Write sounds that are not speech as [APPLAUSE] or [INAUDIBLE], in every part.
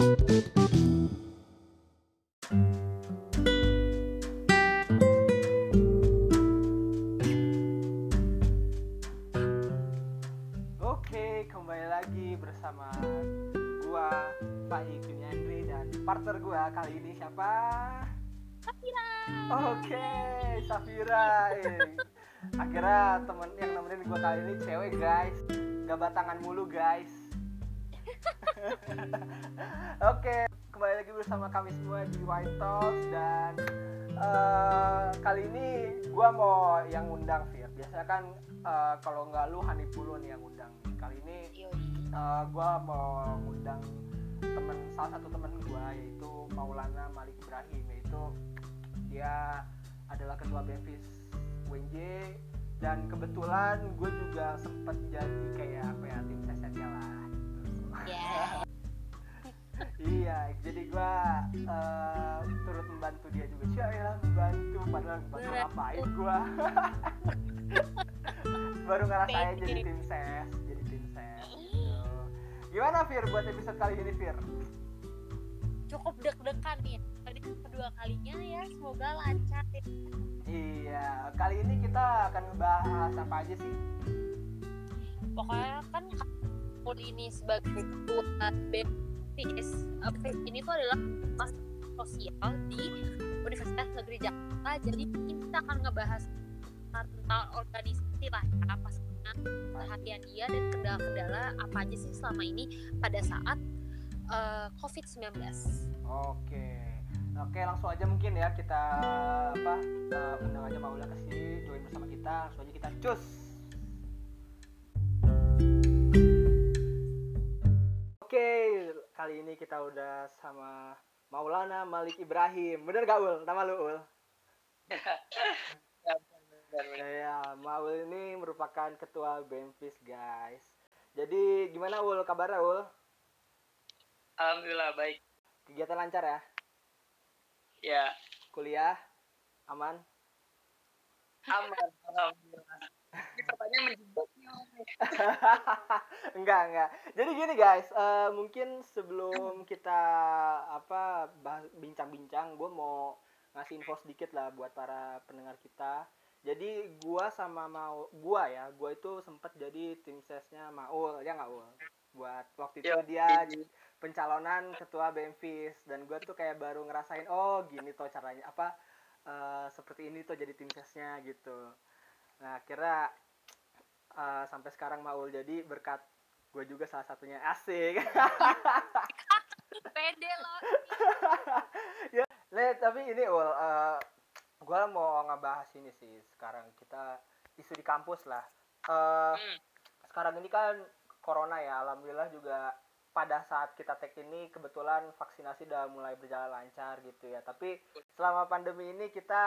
Oke, kembali lagi bersama gua Pak Ikin Andri dan partner gua kali ini siapa? Safira. Oke, Safira. eh. Akhirnya temen yang nemenin gua kali ini cewek guys, gak batangan mulu guys. [LAUGHS] Oke, kembali lagi bersama kami semua di White Talks dan eh, kali ini gua mau yang undang Fir. Biasanya kan eh, kalau nggak lu Hanifulu nih yang undang. Kali ini uh, gue mau ngundang temen salah satu temen gue yaitu Maulana Malik Ibrahim yaitu dia adalah ketua Bevis UNJ dan kebetulan gue juga sempet jadi kayak apa ya tim sesetnya lah Ya. iya jadi gue uh, turut membantu dia juga sih ya membantu padahal bantu ngapain gue [LAUGHS] baru ngerasain jadi tim ses jadi tim ses gitu. gimana Fir buat episode kali ini Fir Cukup deg-degan nih. Tadi kedua kalinya ya, semoga lancar. ya. iya kali ini kita akan bahas apa aja sih Pokoknya kan kampus ini sebagai ketua BPS apa ini tuh adalah kelas sosial di Universitas Negeri Jakarta. Jadi kita akan ngebahas tentang organisasi lah ya, pastinya perhatian dia dan kendala-kendala apa aja sih selama ini pada saat eh, COVID-19. oke oke langsung aja mungkin ya kita apa uh, undang aja Maula ke sini join bersama kita langsung aja kita cus oke kali ini kita udah sama Maulana Malik Ibrahim bener gak Ul nama lu Ul Ya, Maul ini merupakan ketua BEMFIS, guys. Jadi gimana Ul kabarnya Ul? Alhamdulillah baik. Kegiatan lancar ya? Ya, Kuliah aman? aman. Alhamdulillah. Pertanyaan menjebak nih, [LAUGHS] Om. enggak, enggak. Jadi gini guys, eh, mungkin sebelum kita apa bincang-bincang, gue mau ngasih info sedikit lah buat para pendengar kita. Jadi gua sama mau gua ya, gua itu sempat jadi tim sesnya Maul, ya nggak Ul? Buat waktu itu Ya, dia iya. pencalonan ketua BMFIS dan gue tuh kayak baru ngerasain oh gini tuh caranya apa eh, seperti ini tuh jadi tim sesnya gitu nah kira sampai sekarang Maul. Jadi berkat gue juga salah satunya. Asik. Pede loh. [LAUGHS] Le, tapi ini Ul gue mau ngebahas ini sih sekarang. Kita isu di kampus lah. Eh, Hmm. sekarang ini kan corona ya. Alhamdulillah juga pada saat kita tag ini kebetulan vaksinasi udah mulai berjalan lancar gitu ya. Tapi selama pandemi ini kita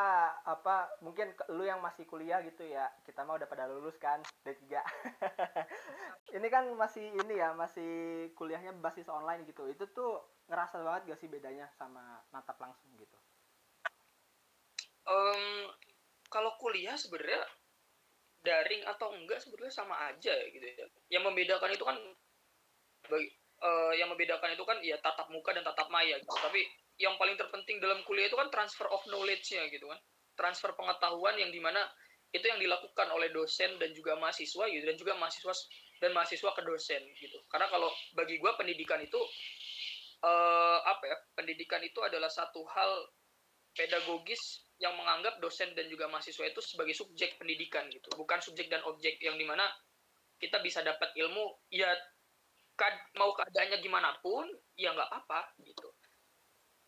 apa mungkin lu yang masih kuliah gitu ya kita mah udah pada lulus kan D3 [LAUGHS] ini kan masih ini ya masih kuliahnya basis online gitu itu tuh ngerasa banget gak sih bedanya sama natap langsung gitu Em, kalau kuliah sebenarnya daring atau enggak sebenarnya sama aja ya gitu ya. Yang membedakan itu kan bagi, eh, yang membedakan itu kan ya tatap muka dan tatap maya gitu. Tapi yang paling terpenting dalam kuliah itu kan transfer of knowledge-nya gitu kan. Transfer pengetahuan yang di mana itu yang dilakukan oleh dosen dan juga mahasiswa gitu dan juga mahasiswa dan mahasiswa ke dosen gitu. Karena kalau bagi gua pendidikan itu eh apa ya? Pendidikan itu adalah satu hal pedagogis yang menganggap dosen dan juga mahasiswa itu sebagai subjek pendidikan gitu bukan subjek dan objek yang di mana kita bisa dapat ilmu ya mau keadaannya gimana pun ya nggak apa gitu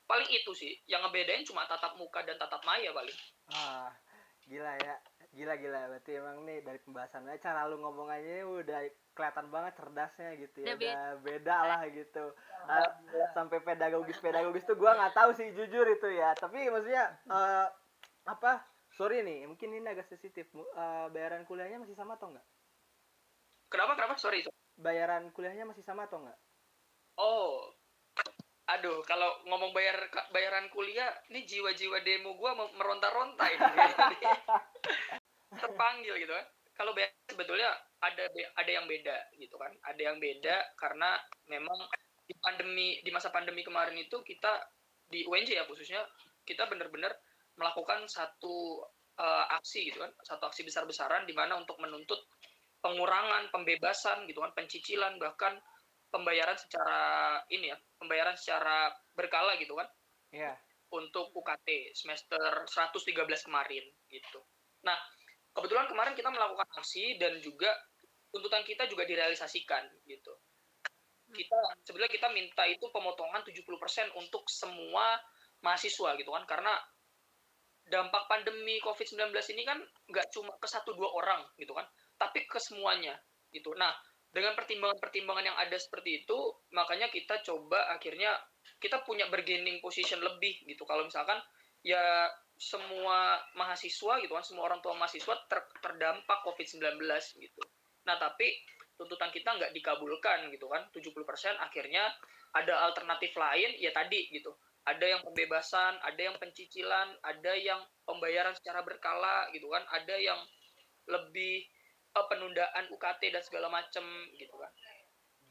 paling itu sih yang ngebedain cuma tatap muka dan tatap maya paling. Ah gila ya. Gila gila. Berarti emang nih dari pembahasannya cara lu ngomong aja udah kelihatan banget cerdasnya gitu ya. Udah beda. lah gitu. Ah, sampai pedagogis pedagogis tuh gua nggak tahu sih jujur itu ya. Tapi maksudnya eh, apa? Sorry nih mungkin ini agak sensitif. Eh, bayaran kuliahnya masih sama atau enggak kenapa kenapa? Sorry sorry. bayaran kuliahnya masih sama atau enggak oh aduh kalau ngomong bayar bayaran kuliah nih jiwa-jiwa demo mau meronta-ronta [LAUGHS] ini. Terpanggil gitu kan. Kalau bayar sebetulnya ada ada yang beda gitu kan. Ada yang beda karena memang di pandemi di masa pandemi kemarin itu kita di UNJ ya khususnya kita benar-benar melakukan satu uh, aksi gitu kan. Satu aksi besar-besaran di mana untuk menuntut pengurangan pembebasan gitu kan pencicilan bahkan pembayaran secara ini ya pembayaran secara berkala gitu kan Iya. untuk UKT semester 113 kemarin gitu. Nah, kebetulan kemarin kita melakukan aksi dan juga tuntutan kita juga direalisasikan gitu. Kita sebenarnya kita minta itu pemotongan 70% untuk semua mahasiswa gitu kan karena dampak pandemi COVID-19 ini kan nggak cuma ke satu dua orang gitu kan, tapi ke semuanya gitu. Nah, dengan pertimbangan-pertimbangan yang ada seperti itu, makanya kita coba akhirnya kita punya bargaining position lebih gitu. Kalau misalkan ya semua mahasiswa gitu kan, semua orang tua mahasiswa ter, terdampak COVID-19 gitu. Nah, tapi tuntutan kita nggak dikabulkan gitu kan, 70% akhirnya ada alternatif lain ya tadi gitu. Ada yang pembebasan, ada yang pencicilan, ada yang pembayaran secara berkala gitu kan, ada yang lebih uh, penundaan UKT dan segala macem gitu kan.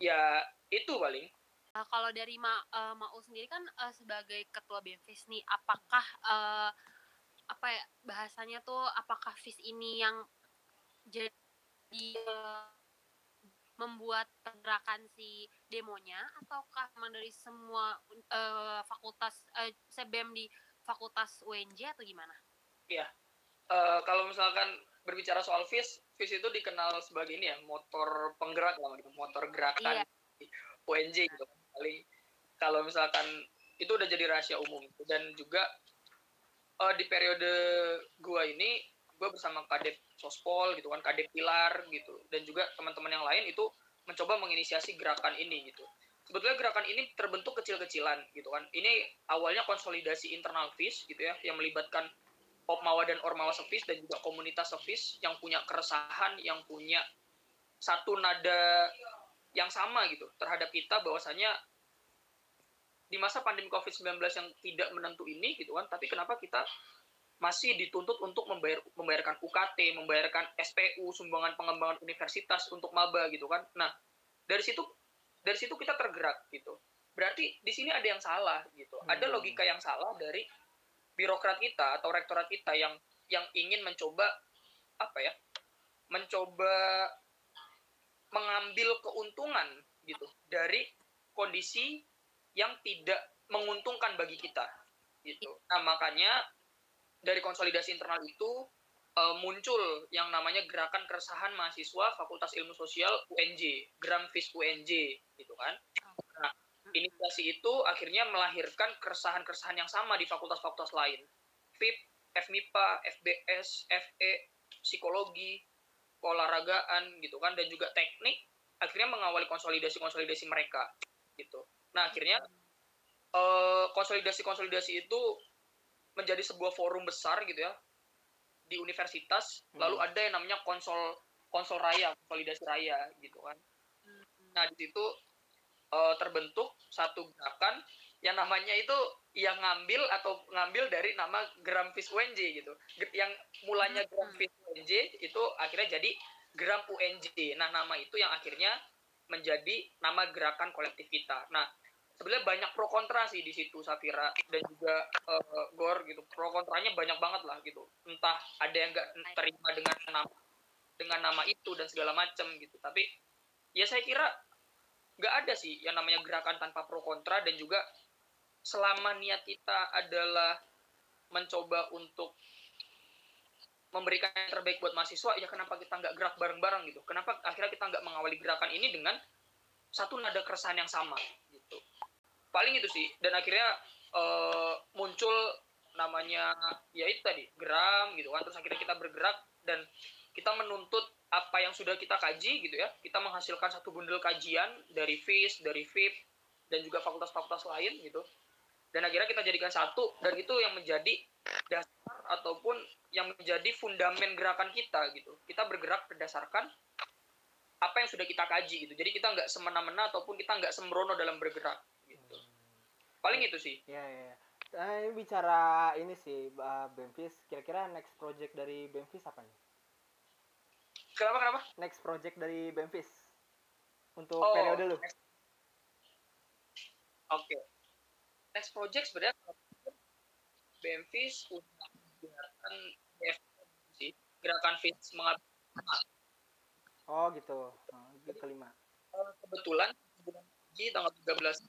Ya itu paling. Uh, kalau dari Ma, uh, Mau sendiri kan uh, sebagai ketua BMFIS nih apakah uh, apa ya bahasanya tuh apakah FIS ini yang jadi uh, membuat pergerakan si demonya? Ataukah memang dari semua uh, fakultas uh, sebem di fakultas UNJ atau gimana? Iya, uh, kalau misalkan berbicara soal FIS, FIS itu dikenal sebagai ini ya motor penggerak lah gitu, motor gerakan iya. UNJ gitu. Kali kalau misalkan itu udah jadi rahasia umum. Dan juga uh, di periode gua ini gua bersama kadep sospol gitu kan kadep pilar gitu. Dan juga teman-teman yang lain itu mencoba menginisiasi gerakan ini gitu. Sebetulnya gerakan ini terbentuk kecil-kecilan gitu kan. Ini awalnya konsolidasi internal FIS gitu ya yang melibatkan Popmawa dan Ormawa Sevis dan juga komunitas Sevis yang punya keresahan, yang punya satu nada yang sama gitu terhadap kita bahwasanya di masa pandemi COVID-19 yang tidak menentu ini gitu kan, tapi kenapa kita masih dituntut untuk membayar membayarkan UKT, membayarkan SPU, sumbangan pengembangan universitas untuk maba gitu kan. Nah, dari situ dari situ kita tergerak gitu. Berarti di sini ada yang salah gitu. Ada Hmm. logika yang salah dari birokrat kita atau rektorat kita yang yang ingin mencoba apa ya mencoba mengambil keuntungan gitu dari kondisi yang tidak menguntungkan bagi kita gitu. Nah makanya dari konsolidasi internal itu uh, muncul yang namanya gerakan keresahan mahasiswa Fakultas Ilmu Sosial UNJ Gramfis UNJ gitu kan. Nah inisiasi itu akhirnya melahirkan keresahan-keresahan yang sama di fakultas-fakultas lain. FIP, FMIPA, FBS, FE, psikologi, olahragaan gitu kan dan juga teknik akhirnya mengawali konsolidasi-konsolidasi mereka gitu. Nah, akhirnya eh, konsolidasi-konsolidasi itu menjadi sebuah forum besar gitu ya di universitas, lalu ada yang namanya konsol konsol raya, konsolidasi raya gitu kan. Nah, di situ uh, terbentuk satu gerakan yang namanya itu yang ngambil atau ngambil dari nama Gramfis UNJ gitu. Yang mulanya Gramfis UNJ itu akhirnya jadi Gram UNJ. Nah, nama itu yang akhirnya menjadi nama gerakan kolektif kita. Nah, sebenarnya banyak pro kontra sih di situ Safira dan juga uh, Gor gitu. Pro kontranya banyak banget lah gitu. Entah ada yang nggak terima dengan nama dengan nama itu dan segala macam gitu. Tapi ya saya kira nggak ada sih yang namanya gerakan tanpa pro kontra dan juga selama niat kita adalah mencoba untuk memberikan yang terbaik buat mahasiswa ya kenapa kita nggak gerak bareng-bareng gitu? Kenapa akhirnya kita nggak mengawali gerakan ini dengan satu nada keresahan yang sama gitu? Paling itu sih dan akhirnya uh, muncul namanya ya itu tadi geram gitu kan terus akhirnya kita bergerak dan kita menuntut apa yang sudah kita kaji gitu ya. Kita menghasilkan satu bundel kajian dari FIS dari FIP dan juga fakultas-fakultas lain gitu. Dan akhirnya kita jadikan satu dan itu yang menjadi dasar ataupun yang menjadi fundamen gerakan kita gitu. Kita bergerak berdasarkan apa yang sudah kita kaji gitu. Jadi kita nggak semena-mena ataupun kita nggak sembrono dalam bergerak gitu. Paling itu sih. Ya ya ya. Nah, ini bicara ini sih uh, Bemfis kira-kira next project dari Bemfis apa nih kenapa kenapa next project dari Bemfis untuk Oh, periode lu Oke. Next project sebenarnya BMFIS udah gerakan sih, gerakan FIS mengabdi Oh gitu. Oh, yang kelima. Kebetulan lagi tanggal 13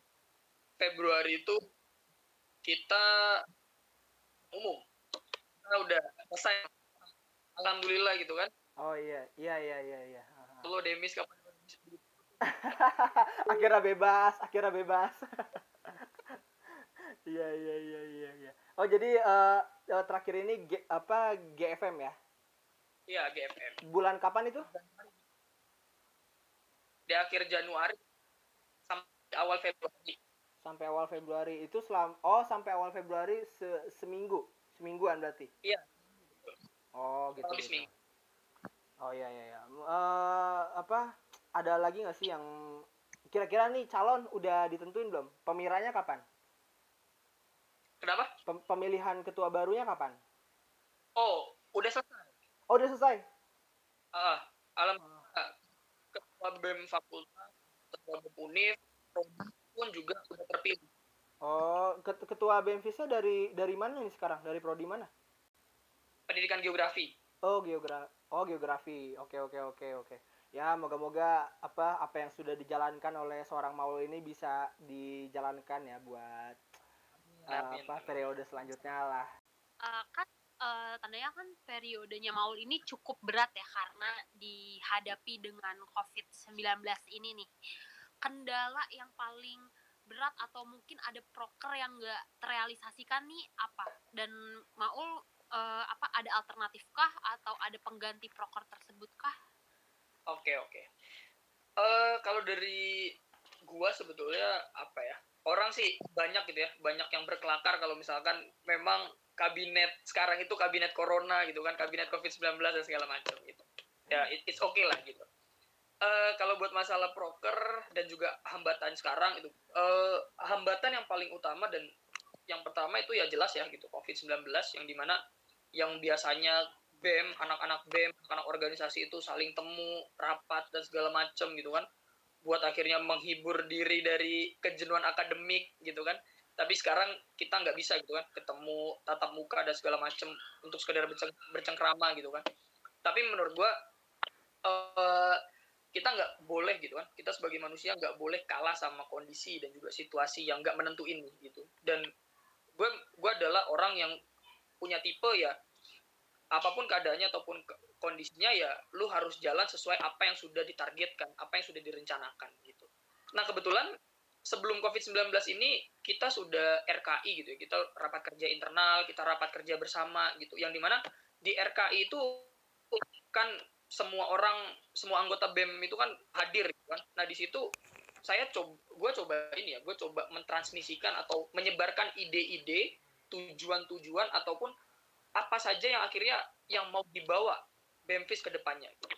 Februari itu kita umum kita udah selesai alhamdulillah gitu kan Oh iya, iya iya iya iya. Lo demis kapan [LAUGHS] akhirnya bebas, akhirnya bebas. [LAUGHS] Iya iya iya iya iya. Oh jadi eh, terakhir ini G- apa GFM ya? iya GFM Bulan kapan itu? di akhir Januari sampai awal Februari Sampai awal Februari itu selam oh sampai awal Februari se- seminggu, semingguan berarti. Iya. Oh gitu. Lebih gitu. seminggu. Oh iya iya iya. Eh, apa ada lagi nggak sih yang kira-kira nih calon udah ditentuin belum? Pemiranya kapan? kenapa Pem- pemilihan ketua barunya kapan? oh udah selesai Oh udah selesai. ah alhamdulillah ketua BEM fakultas ketua BEM prodi pun juga sudah terpilih Oh, ket- ketua BMFISnya dari dari mana nih sekarang? Dari prodi mana? pendidikan geografi Oh, geogra Oh, geografi. Oke, oke, oke, oke. Ya, moga-moga apa apa yang sudah dijalankan oleh seorang Maul ini bisa dijalankan ya buat Amin. apa periode selanjutnya lah. Eh, kan eh, tandanya kan periodenya Maul ini cukup berat ya karena dihadapi dengan COVID-19 ini nih. Kendala yang paling berat atau mungkin ada proker yang nggak terrealisasikan nih apa? Dan Maul eh, apa ada alternatif kah atau ada pengganti proker tersebut kah? Oke oke. Eh kalau dari gua sebetulnya apa ya? Orang sih banyak gitu ya, banyak yang berkelakar kalau misalkan memang kabinet sekarang itu kabinet corona gitu kan, kabinet COVID-19 dan segala macam gitu. Ya it- it's okay lah gitu. Eh kalau buat masalah proker dan juga hambatan sekarang itu eh hambatan yang paling utama dan yang pertama itu ya jelas ya gitu COVID-19 yang di mana yang biasanya BEM, anak-anak BEM, anak organisasi itu saling temu, rapat dan segala macam gitu kan. Buat akhirnya menghibur diri dari kejenuhan akademik gitu kan. Tapi sekarang kita nggak bisa gitu kan, ketemu tatap muka dan segala macam untuk sekedar berceng- bercengkrama gitu kan. Tapi menurut gua eh kita nggak boleh gitu kan. Kita sebagai manusia nggak boleh kalah sama kondisi dan juga situasi yang nggak menentu ini gitu. Dan gue gue adalah orang yang punya tipe ya apa pun keadaannya ataupun kondisinya ya lu harus jalan sesuai apa yang sudah ditargetkan, apa yang sudah direncanakan gitu. Nah, kebetulan sebelum Covid-19 ini kita sudah RKI gitu ya. Kita rapat kerja internal, kita rapat kerja bersama gitu. Yang di mana di RKI itu kan semua orang, semua anggota BEM itu kan hadir gitu kan. Nah, di situ saya coba gue coba ini ya, gue coba mentransmisikan atau menyebarkan ide-ide, tujuan-tujuan ataupun apa saja yang akhirnya yang mau dibawa BEMFIS ke depannya. Gitu.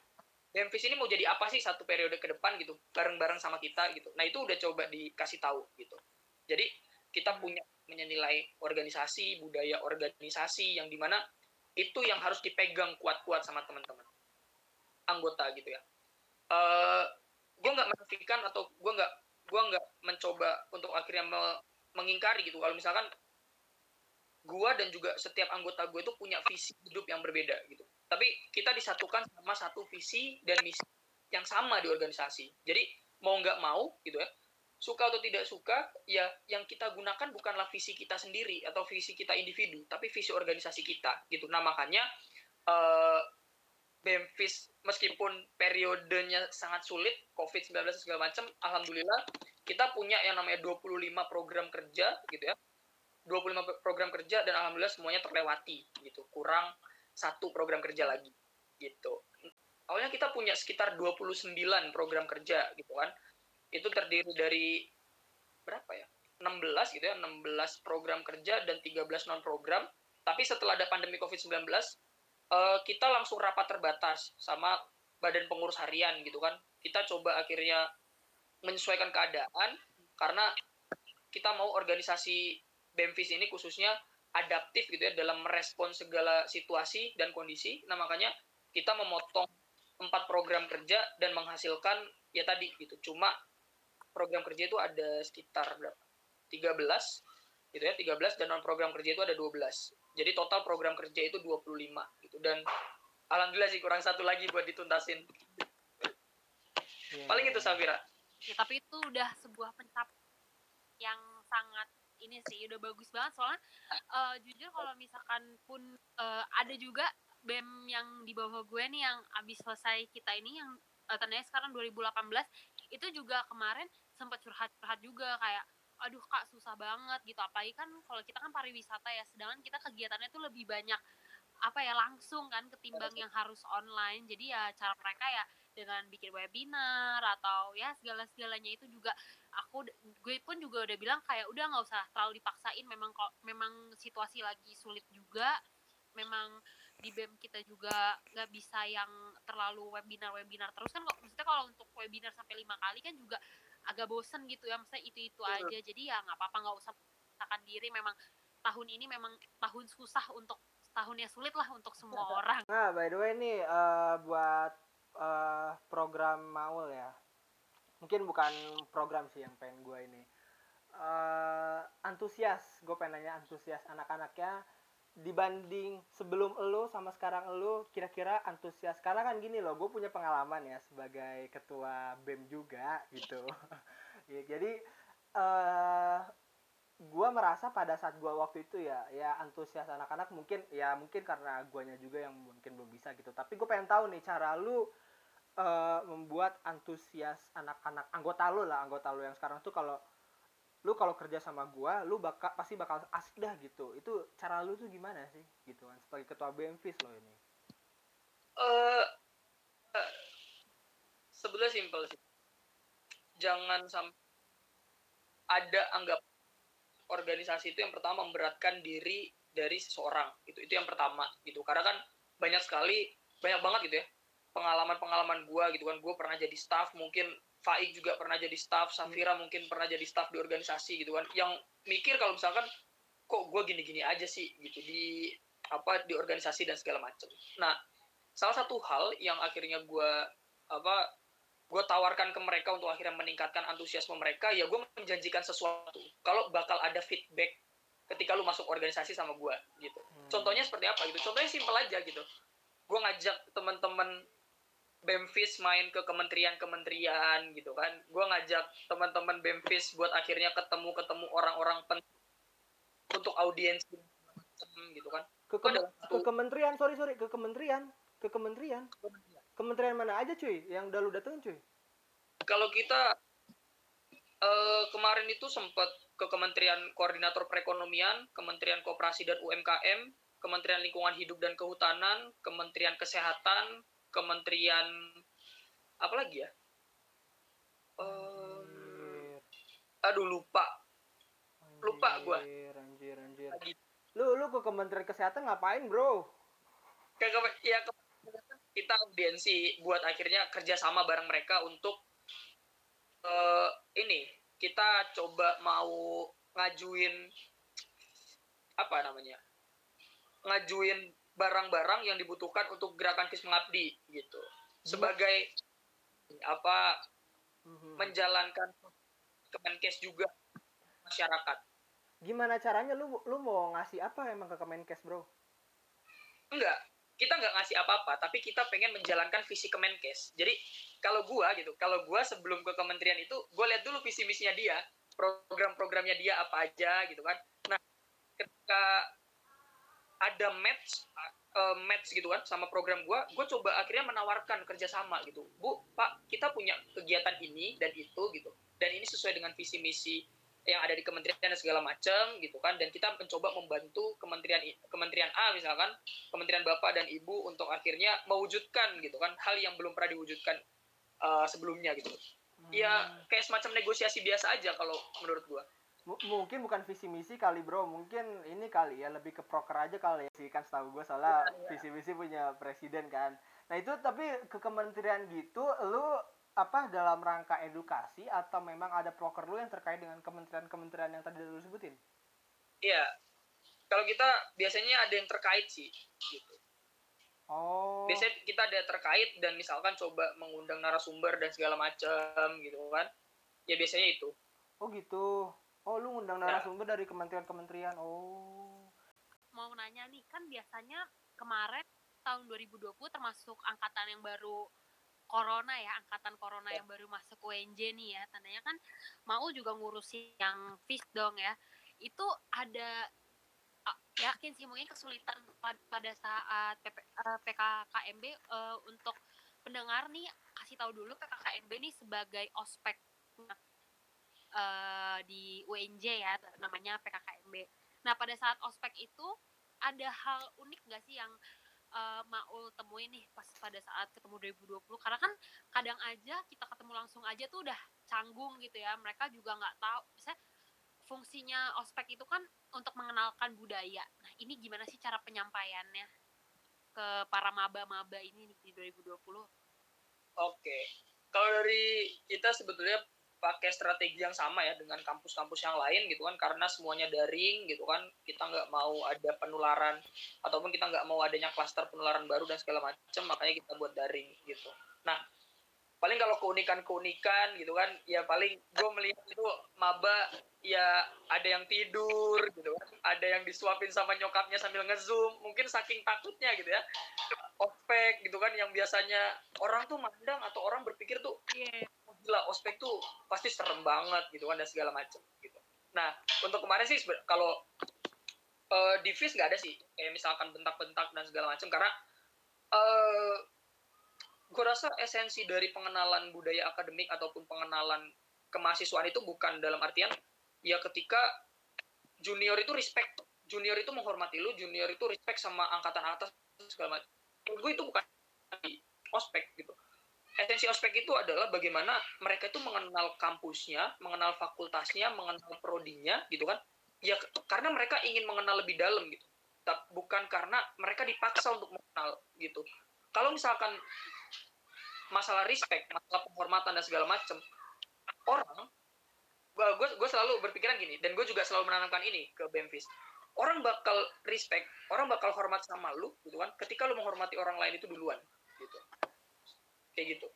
BEMFIS ini mau jadi apa sih satu periode ke depan gitu, bareng-bareng sama kita gitu. Nah itu udah coba dikasih tahu gitu. Jadi kita punya menilai organisasi, budaya organisasi yang di mana itu yang harus dipegang kuat-kuat sama teman-teman anggota gitu ya. Eh gue nggak menafikan atau gue nggak gue nggak mencoba untuk akhirnya me- mengingkari gitu kalau misalkan gue dan juga setiap anggota gue itu punya visi hidup yang berbeda gitu. Tapi kita disatukan sama satu visi dan misi yang sama di organisasi. Jadi mau nggak mau gitu ya suka atau tidak suka ya yang kita gunakan bukanlah visi kita sendiri atau visi kita individu tapi visi organisasi kita gitu. Nah makanya eh BEMFIS meskipun periodenya sangat sulit COVID-19 dan segala macam alhamdulillah kita punya yang namanya 25 program kerja gitu ya 25 program kerja dan alhamdulillah semuanya terlewati gitu. Kurang satu program kerja lagi gitu. Awalnya kita punya sekitar 29 program kerja gitu kan. Itu terdiri dari berapa ya? 16 gitu ya 16 program kerja dan 13 non program tapi setelah ada pandemi COVID-19 eh, kita langsung rapat terbatas sama badan pengurus harian gitu kan. Kita coba akhirnya menyesuaikan keadaan karena kita mau organisasi BEMFIS ini khususnya adaptif gitu ya dalam merespon segala situasi dan kondisi. Nah makanya kita memotong empat program kerja dan menghasilkan ya tadi gitu. Cuma program kerja itu ada sekitar berapa? 13 gitu ya 13 dan non program kerja itu ada 12 jadi total program kerja itu 25 gitu dan alhamdulillah sih kurang satu lagi buat dituntasin Iya, paling itu. Safira ya tapi itu udah sebuah pencapaian yang sangat ini sih udah bagus banget. Soalnya eh, jujur kalau misalkan pun eh, ada juga bem yang di bawah gue nih yang abis selesai kita ini yang uh, tandanya sekarang 2018 itu juga kemarin sempat curhat-curhat juga kayak aduh kak susah banget gitu. Apalagi kan kalau kita kan pariwisata ya sedangkan kita kegiatannya tuh lebih banyak apa ya langsung kan ketimbang yang harus online. Jadi ya cara mereka ya dengan bikin webinar atau ya segala segalanya itu juga aku gue pun juga udah bilang kayak udah nggak usah terlalu dipaksain memang kok memang situasi lagi sulit juga memang di BEM kita juga nggak bisa yang terlalu webinar webinar terus kan kok maksudnya kalau untuk webinar sampai lima kali kan juga agak bosen gitu ya maksudnya itu itu Betul. aja jadi ya nggak apa-apa nggak usah memaksakan diri memang tahun ini memang tahun susah untuk tahunnya sulit lah untuk semua [LAUGHS] orang Nah, by the way nih eh, buat eh, program Maul ya. Mungkin bukan program sih yang pengen gue ini. Eh, antusias, gue pengen nanya antusias anak-anaknya. Dibanding sebelum elu sama sekarang elu kira-kira antusias karena kan gini loh gue punya pengalaman ya sebagai ketua bem juga gitu. [LAUGHS] Ya, jadi eh gue merasa pada saat gue waktu itu ya ya antusias anak-anak mungkin ya mungkin karena guanya juga yang mungkin belum bisa gitu. Tapi gue pengen tahu nih cara lu eh, membuat antusias anak-anak anggota lu lah anggota lu yang sekarang tuh kalau lu kalau kerja sama gua lu bakal pasti bakal asik dah gitu. Itu cara lu tuh gimana sih? Gitu kan sebagai ketua BMFIS lo ini. Eh eh, sebenarnya simpel sih. Jangan sampai ada anggap organisasi itu yang pertama memberatkan diri dari seseorang itu itu yang pertama gitu. Karena kan banyak sekali banyak banget gitu ya pengalaman-pengalaman gua gitu kan. Gue pernah jadi staff mungkin Faik juga pernah jadi staff Safira mungkin pernah jadi staff di organisasi gitu kan. Yang mikir kalau misalkan kok gue gini-gini aja sih? Gitu di apa di organisasi dan segala macam nah salah satu hal yang akhirnya gue apa gue tawarkan ke mereka untuk akhirnya meningkatkan antusiasme mereka ya gue menjanjikan sesuatu. Kalau bakal ada feedback ketika lu masuk organisasi sama gue gitu. Hmm. contohnya seperti apa gitu? Contohnya simpel aja gitu. Gue ngajak teman-teman Bemfis main ke kementerian-kementerian gitu kan. Gue ngajak teman-teman Bemfis buat akhirnya ketemu ketemu orang-orang penting untuk audiens gitu kan. Ke, ke, ke kementerian sorry sorry ke kementerian ke kementerian. Kementerian. Mana aja cuy yang udah lu datengin cuy? Kalau kita eh, kemarin itu sempat ke Kementerian Koordinator Perekonomian, Kementerian Koperasi dan UMKM, Kementerian Lingkungan Hidup dan Kehutanan, Kementerian Kesehatan, Kementerian apa lagi ya? Anjir, aduh lupa. Lupa gua. anjir, anjir anjir Lagi. lu lu ke kementerian kesehatan ngapain bro Ke, ke- ya ke- kita audiensi buat akhirnya kerjasama bareng mereka untuk eh, ini kita coba mau ngajuin apa namanya ngajuin barang-barang yang dibutuhkan untuk gerakan Kis Mengabdi gitu. Sebagai apa Mhm. menjalankan Kemenkes juga masyarakat. Gimana caranya? Lu lu mau ngasih apa emang ke Kemenkes bro? Enggak. Kita nggak ngasih apa-apa tapi kita pengen menjalankan visi Kemenkes. Jadi kalau gua gitu kalau gua sebelum ke kementerian itu gua lihat dulu visi misinya dia program-programnya dia apa aja gitu kan. Nah ketika ada match eh, match gitu kan sama program gua gua coba akhirnya menawarkan kerjasama gitu. Bu pak kita punya kegiatan ini dan itu gitu. Dan ini sesuai dengan visi misi yang ada di kementerian dan segala macam gitu kan. Dan kita mencoba membantu kementerian kementerian A misalkan kementerian bapak dan ibu untuk akhirnya mewujudkan gitu kan hal yang belum pernah diwujudkan uh, sebelumnya gitu. Ya Hmm. kayak semacam negosiasi biasa aja kalau menurut gua M- mungkin bukan visi misi kali bro. Mungkin ini kali ya lebih ke proker aja kali ya sih kan setahu gue soalnya Iya, iya. visi misi punya presiden kan. Nah itu tapi ke kementerian gitu lu apa dalam rangka edukasi atau memang ada proker lu yang terkait dengan kementerian-kementerian yang tadi lu sebutin? Iya. Kalau kita biasanya ada yang terkait sih gitu. Oh. Biasanya kita ada terkait dan misalkan coba mengundang narasumber dan segala macam gitu kan. Ya biasanya itu. Oh gitu oh lu ngundang undang narasumber dari kementerian-kementerian. Oh. Mau nanya nih kan biasanya kemarin tahun 2020 termasuk angkatan yang baru corona ya angkatan corona yang baru masuk UNJ nih ya. Tandanya kan mau juga ngurusin yang FIS dong ya. Itu ada yakin sih mungkin kesulitan pad- pada saat PP, eh, PKKMB eh, untuk pendengar nih kasih tahu dulu PKKMB nih sebagai ospek eh, di UNJ ya namanya PKKMB. Nah pada saat ospek itu ada hal unik gak sih yang eh, Maul temuin nih pas pada saat ketemu 2020 karena kan kadang aja kita ketemu langsung aja tuh udah canggung gitu ya. Mereka juga nggak tahu. Misalnya fungsinya ospek itu kan untuk mengenalkan budaya. Nah ini gimana sih cara penyampaiannya ke para maba-maba ini nih di 2020 Oke. Kalau dari kita sebetulnya pakai strategi yang sama ya dengan kampus-kampus yang lain gitu kan karena semuanya daring gitu kan kita nggak mau ada penularan ataupun kita nggak mau adanya klaster penularan baru dan segala macam makanya kita buat daring gitu. Nah paling kalau keunikan-keunikan gitu kan ya paling gue melihat itu maba ya ada yang tidur gitu kan ada yang disuapin sama nyokapnya sambil ngezoom mungkin saking takutnya gitu ya ospek gitu kan yang biasanya orang tuh mandang atau orang berpikir tuh "Oh, gila ospek tuh pasti serem banget gitu kan dan segala macam gitu. Nah untuk kemarin sih kalau eh, di FIS nggak ada sih kayak misalkan bentak-bentak dan segala macam karena eh gue rasa esensi dari pengenalan budaya akademik ataupun pengenalan kemahasiswaan itu bukan dalam artian ya ketika junior itu respect junior itu menghormati lu junior itu respect sama angkatan atas segala macam gue itu bukan di ospek gitu esensi ospek itu adalah bagaimana mereka itu mengenal kampusnya mengenal fakultasnya mengenal prodinya gitu kan? Ya karena mereka ingin mengenal lebih dalam gitu. Bukan karena mereka dipaksa untuk mengenal gitu. Kalau misalkan masalah respect masalah penghormatan dan segala macam orang gue gue selalu berpikiran gini dan gue juga selalu menanamkan ini ke Bemfis orang bakal respect orang bakal hormat sama lu gitu kan ketika lu menghormati orang lain itu duluan kayak gitu.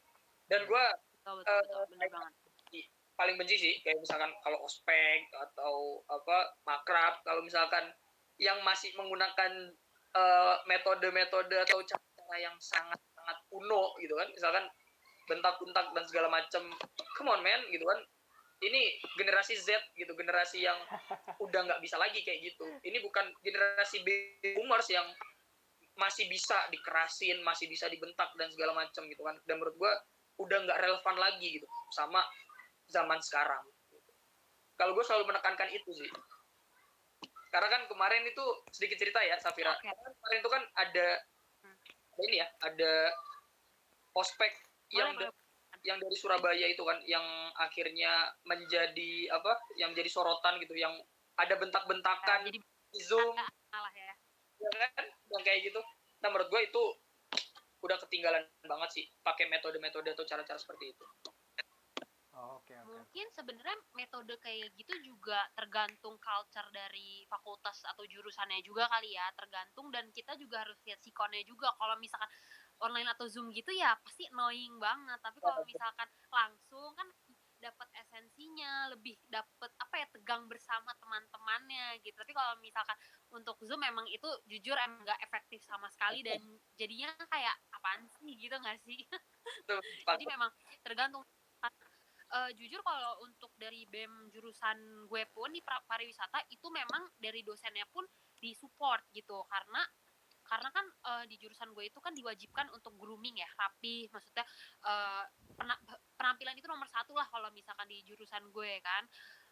Dan gue betul, Eh, paling benci sih kayak misalkan kalau ospek atau apa makrab kalau misalkan yang masih menggunakan eh, metode-metode atau cara-cara yang sangat sangat kuno gitu kan. Misalkan bentak-bentak dan segala macam come on man gitu kan. Ini generasi Z gitu generasi yang udah nggak bisa lagi kayak gitu. Ini bukan generasi boomers yang masih bisa dikerasin masih bisa dibentak dan segala macam gitu kan dan menurut gua udah nggak relevan lagi gitu sama zaman sekarang. Kalau gue selalu menekankan itu sih. Karena kan kemarin itu sedikit cerita ya, Safira. Oke. Karena Kemarin itu kan ada ada ini ya, ada ospek yang Boleh, yang dari Surabaya itu kan, yang akhirnya menjadi apa? Yang menjadi sorotan gitu, yang ada Nah, bentak-bentakan jadi di Zoom, malah ya ya kan? Yang kayak gitu. Nah, menurut gue itu udah ketinggalan banget sih pakai metode-metode atau cara-cara seperti itu. Oh, oke oke mungkin sebenarnya metode kayak gitu juga tergantung culture dari fakultas atau jurusannya juga kali ya tergantung dan kita juga harus lihat sikonnya juga kalau misalkan online atau zoom gitu ya pasti annoying banget tapi kalau misalkan langsung kan dapat esensinya lebih dapat tegang bersama teman-temannya gitu. Tapi kalau misalkan untuk zoom memang itu jujur emang nggak efektif sama sekali dan jadinya kayak apaan sih? gitu nggak sih? [LAUGHS] Jadi memang tergantung. Eh, jujur kalau untuk dari bem jurusan gue pun di pariwisata itu memang dari dosennya pun disupport gitu. Karena karena kan eh, di jurusan gue itu kan diwajibkan untuk grooming ya rapi. Maksudnya pena- penampilan itu nomor satu lah kalau misalkan di jurusan gue kan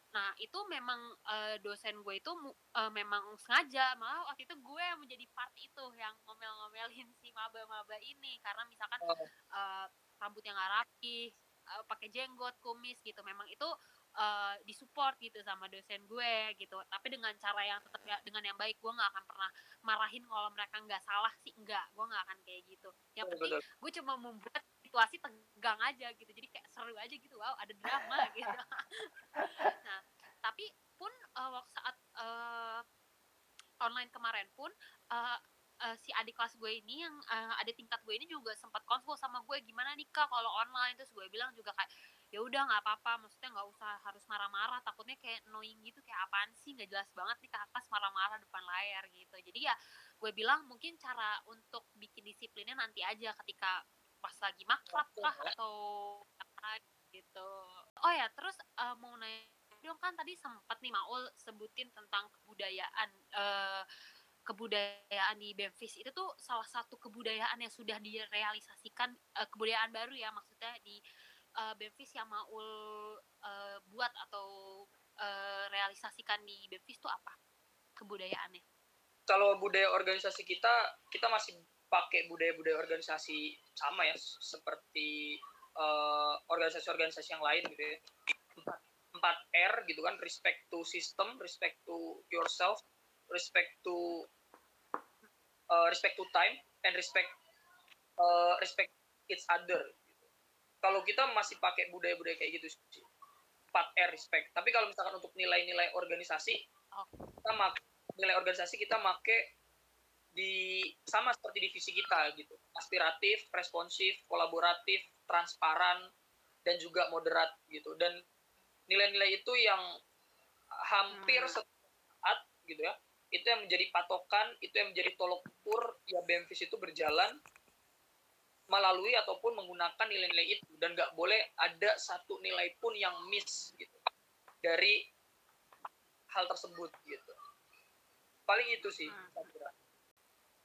nah itu memang eh, dosen gue itu eh, memang sengaja malah waktu itu gue yang menjadi part itu yang ngomel-ngomelin si maba-maba ini. Karena misalkan Oh. eh, rambut yang nggak rapi eh, pakai jenggot kumis gitu. Memang itu eh, disupport gitu sama dosen gue gitu. Tapi dengan cara yang tetap ya- dengan yang baik gue nggak akan pernah marahin kalau mereka nggak salah sih. Enggak gue nggak akan kayak gitu. Yang penting gue cuma membuat situasi tegang aja gitu. Jadi kayak seru aja gitu wow ada drama [LAUGHS] gitu. Nah tapi pun waktu saat eh, online kemarin pun eh, eh, si adik kelas gue ini yang eh, adik tingkat gue ini juga sempat konsul sama gue gimana nih kak kalau online? Terus gue bilang juga kayak ya udah nggak apa-apa maksudnya nggak usah harus marah-marah takutnya kayak annoying gitu kayak apaan sih nggak jelas banget nih kakak marah-marah depan layar gitu. Jadi ya gue bilang mungkin cara untuk bikin disiplinnya nanti aja ketika pas lagi makrab lah atau apa gitu. Oh ya terus uh, mau nanya dong kan tadi sempat nih Maul sebutin tentang kebudayaan uh, kebudayaan di Memphis. Itu tuh salah satu kebudayaan yang sudah direalisasikan uh, kebudayaan baru ya maksudnya di uh, Memphis yang Maul uh, buat atau uh, realisasikan di Memphis tuh apa kebudayaannya? Kalau budaya organisasi kita kita masih pakai budaya-budaya organisasi sama ya seperti organisasi-organisasi uh, yang lain gitu ya. 4 R gitu kan, respect to system, respect to yourself, respect to uh, respect to time and respect uh, respect each other. Gitu. Kalau kita masih pakai budaya-budaya kayak gitu sih. 4 R respect. Tapi kalau misalkan untuk nilai-nilai organisasi, kita make, nilai organisasi kita make di sama seperti divisi kita gitu. Aspiratif responsif kolaboratif transparan dan juga moderat gitu. Dan nilai-nilai itu yang hampir hmm. saat gitu ya itu yang menjadi patokan itu yang menjadi tolok ukur ya BMFIS itu berjalan melalui ataupun menggunakan nilai-nilai itu. Dan nggak boleh ada satu nilai pun yang miss gitu dari hal tersebut gitu. Paling itu sih hmm.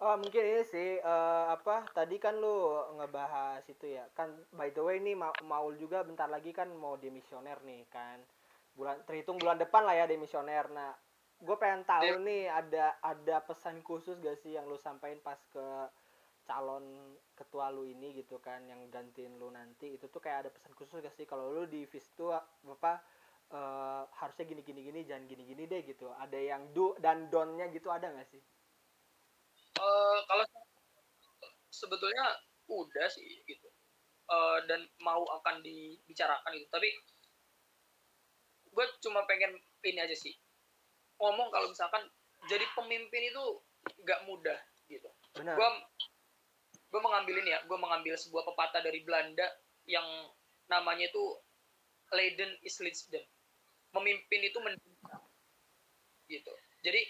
Oh mungkin ini sih uh, apa tadi kan lu ngebahas itu ya. Kan by the way nih Ma Maul juga bentar lagi kan mau demisioner nih kan. Bulan terhitung bulan depan lah ya demisioner. Nah gue pengen tahu yeah. nih ada ada pesan khusus gak sih yang lu sampaikan pas ke calon ketua lu ini gitu kan yang gantiin lu nanti? Itu tuh kayak ada pesan khusus gak sih? Kalau lu di vis tuh apa uh, harusnya gini gini gini jangan gini gini deh gitu. Ada yang do dan donnya gitu ada gak sih uh, kalau sebetulnya udah sih gitu. Uh, dan mau akan dibicarakan itu tapi gue cuma pengen ini aja sih. Ngomong kalau misalkan jadi pemimpin itu nggak mudah gitu. Gue gue mengambil ini ya gue mengambil sebuah pepatah dari Belanda yang namanya itu Leiden is Leiden. Memimpin itu menderita gitu. Jadi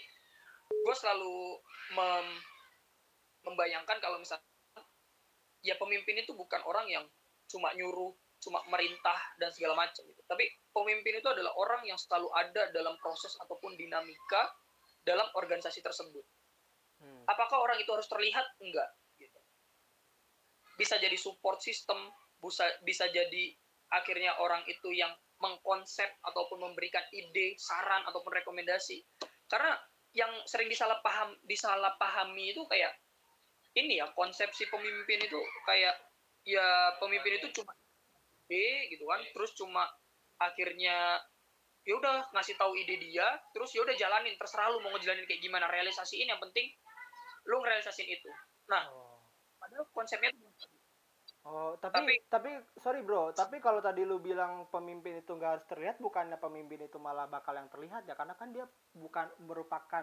gue selalu mem membayangkan kalau misalnya ya pemimpin itu bukan orang yang cuma nyuruh, cuma merintah dan segala macam gitu. Tapi pemimpin itu adalah orang yang selalu ada dalam proses ataupun dinamika dalam organisasi tersebut. Hmm. Apakah orang itu harus terlihat? Enggak. Gitu. Bisa jadi support system, bisa bisa jadi akhirnya orang itu yang mengkonsep ataupun memberikan ide, saran ataupun rekomendasi. Karena yang sering disalahpaham disalahpahami itu kayak ini ya konsepsi pemimpin itu kayak ya pemimpin itu cuma B gitu kan terus cuma akhirnya ya udah ngasih tahu ide dia terus ya udah jalanin terserah lu mau ngejalanin kayak gimana realisasiin yang penting lu ngerealisasin itu nah oh. padahal konsepnya itu Oh, tapi, tapi tapi sorry bro, tapi kalau tadi lu bilang pemimpin itu nggak harus terlihat, bukannya pemimpin itu malah bakal yang terlihat ya? Karena kan dia bukan merupakan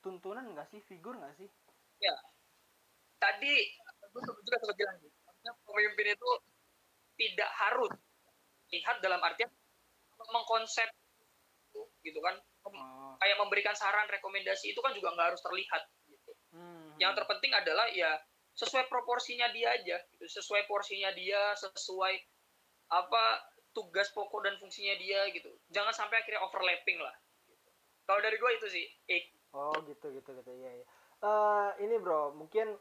tuntunan nggak sih, figur nggak sih? Ya, tadi gue juga sempat bilang pemimpin itu tidak harus lihat dalam artian mengkonsep gitu kan oh. kayak memberikan saran rekomendasi itu kan juga nggak harus terlihat gitu. hmm. yang terpenting adalah ya sesuai proporsinya dia aja gitu sesuai porsinya dia sesuai apa tugas pokok dan fungsinya dia gitu jangan sampai akhirnya overlapping lah gitu. kalau dari gue itu sih Ik. oh gitu gitu gitu ya, ya. Uh, ini bro mungkin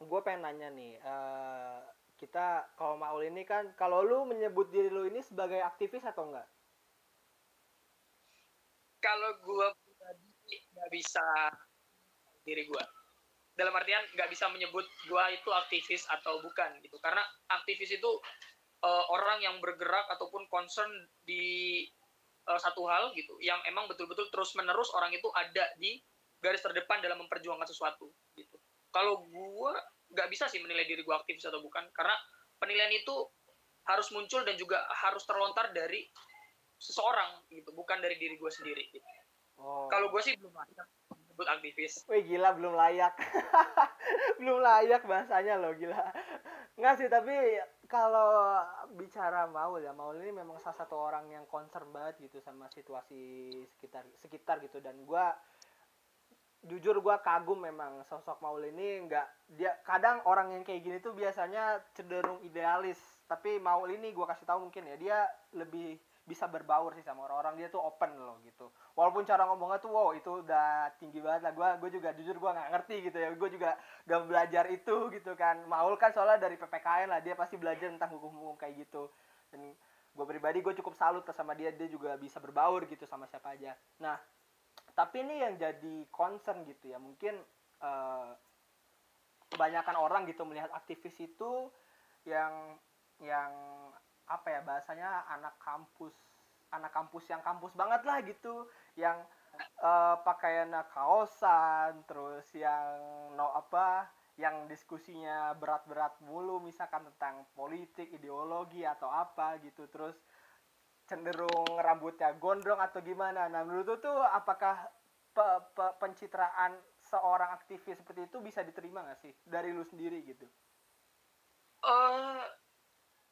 gue pengen nanya nih uh, kita kalau Maul ini kan kalau lu menyebut diri lu ini sebagai aktivis atau enggak? Kalau gue pribadi nggak bisa diri gue dalam artian nggak bisa menyebut gue itu aktivis atau bukan gitu. Karena aktivis itu uh, orang yang bergerak ataupun concern di uh, satu hal gitu yang emang betul-betul terus menerus orang itu ada di garis terdepan dalam memperjuangkan sesuatu gitu kalau gue nggak bisa sih menilai diri gue aktivis atau bukan karena penilaian itu harus muncul dan juga harus terlontar dari seseorang gitu bukan dari diri gue sendiri gitu. oh. kalau gue sih belum layak disebut aktivis Wih gila belum layak [LAUGHS] belum layak bahasanya loh gila nggak sih tapi kalau bicara Maul ya Maul ini memang salah satu orang yang concern banget gitu sama situasi sekitar sekitar gitu dan gua jujur gua kagum memang sosok Maul ini nggak dia kadang orang yang kayak gini tuh biasanya cenderung idealis. Tapi Maul ini gua kasih tahu mungkin ya dia lebih bisa berbaur sih sama orang-orang. Dia tuh open loh gitu. Walaupun cara ngomongnya tuh wow itu udah tinggi banget lah. Gue gue juga jujur gue nggak ngerti gitu ya. Gue juga gak belajar itu gitu kan. Maul kan soalnya dari PPKN lah dia pasti belajar tentang hukum-hukum kayak gitu. Dan gue pribadi gue cukup salut sama dia. Dia juga bisa berbaur gitu sama siapa aja. Nah tapi ini yang jadi concern gitu ya. Mungkin uh, kebanyakan orang gitu melihat aktivis itu yang yang apa ya bahasanya anak kampus anak kampus yang kampus banget lah gitu. Yang uh, pakaiannya kaosan terus yang no apa yang diskusinya berat-berat mulu misalkan tentang politik ideologi atau apa gitu. Terus cenderung rambutnya gondrong atau gimana? Nah menurut lu tuh apakah pe pe pencitraan seorang aktivis seperti itu bisa diterima gak sih? Dari lu sendiri gitu? Uh,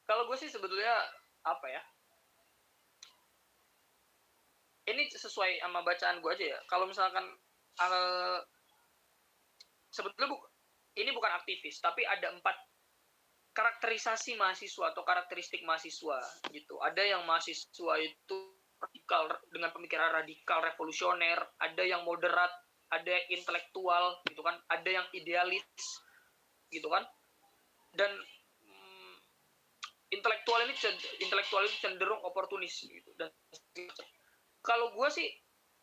kalau gue sih sebetulnya apa ya? Ini sesuai sama bacaan gue aja ya. Kalau misalkan uh, sebetulnya bu ini bukan aktivis tapi ada empat karakterisasi mahasiswa atau karakteristik mahasiswa gitu. Ada yang mahasiswa itu radikal dengan pemikiran radikal revolusioner ada yang moderat ada yang intelektual gitu kan ada yang idealis gitu kan. Dan intelektual ini intelektual itu cenderung oportunis gitu. Dan kalau gue sih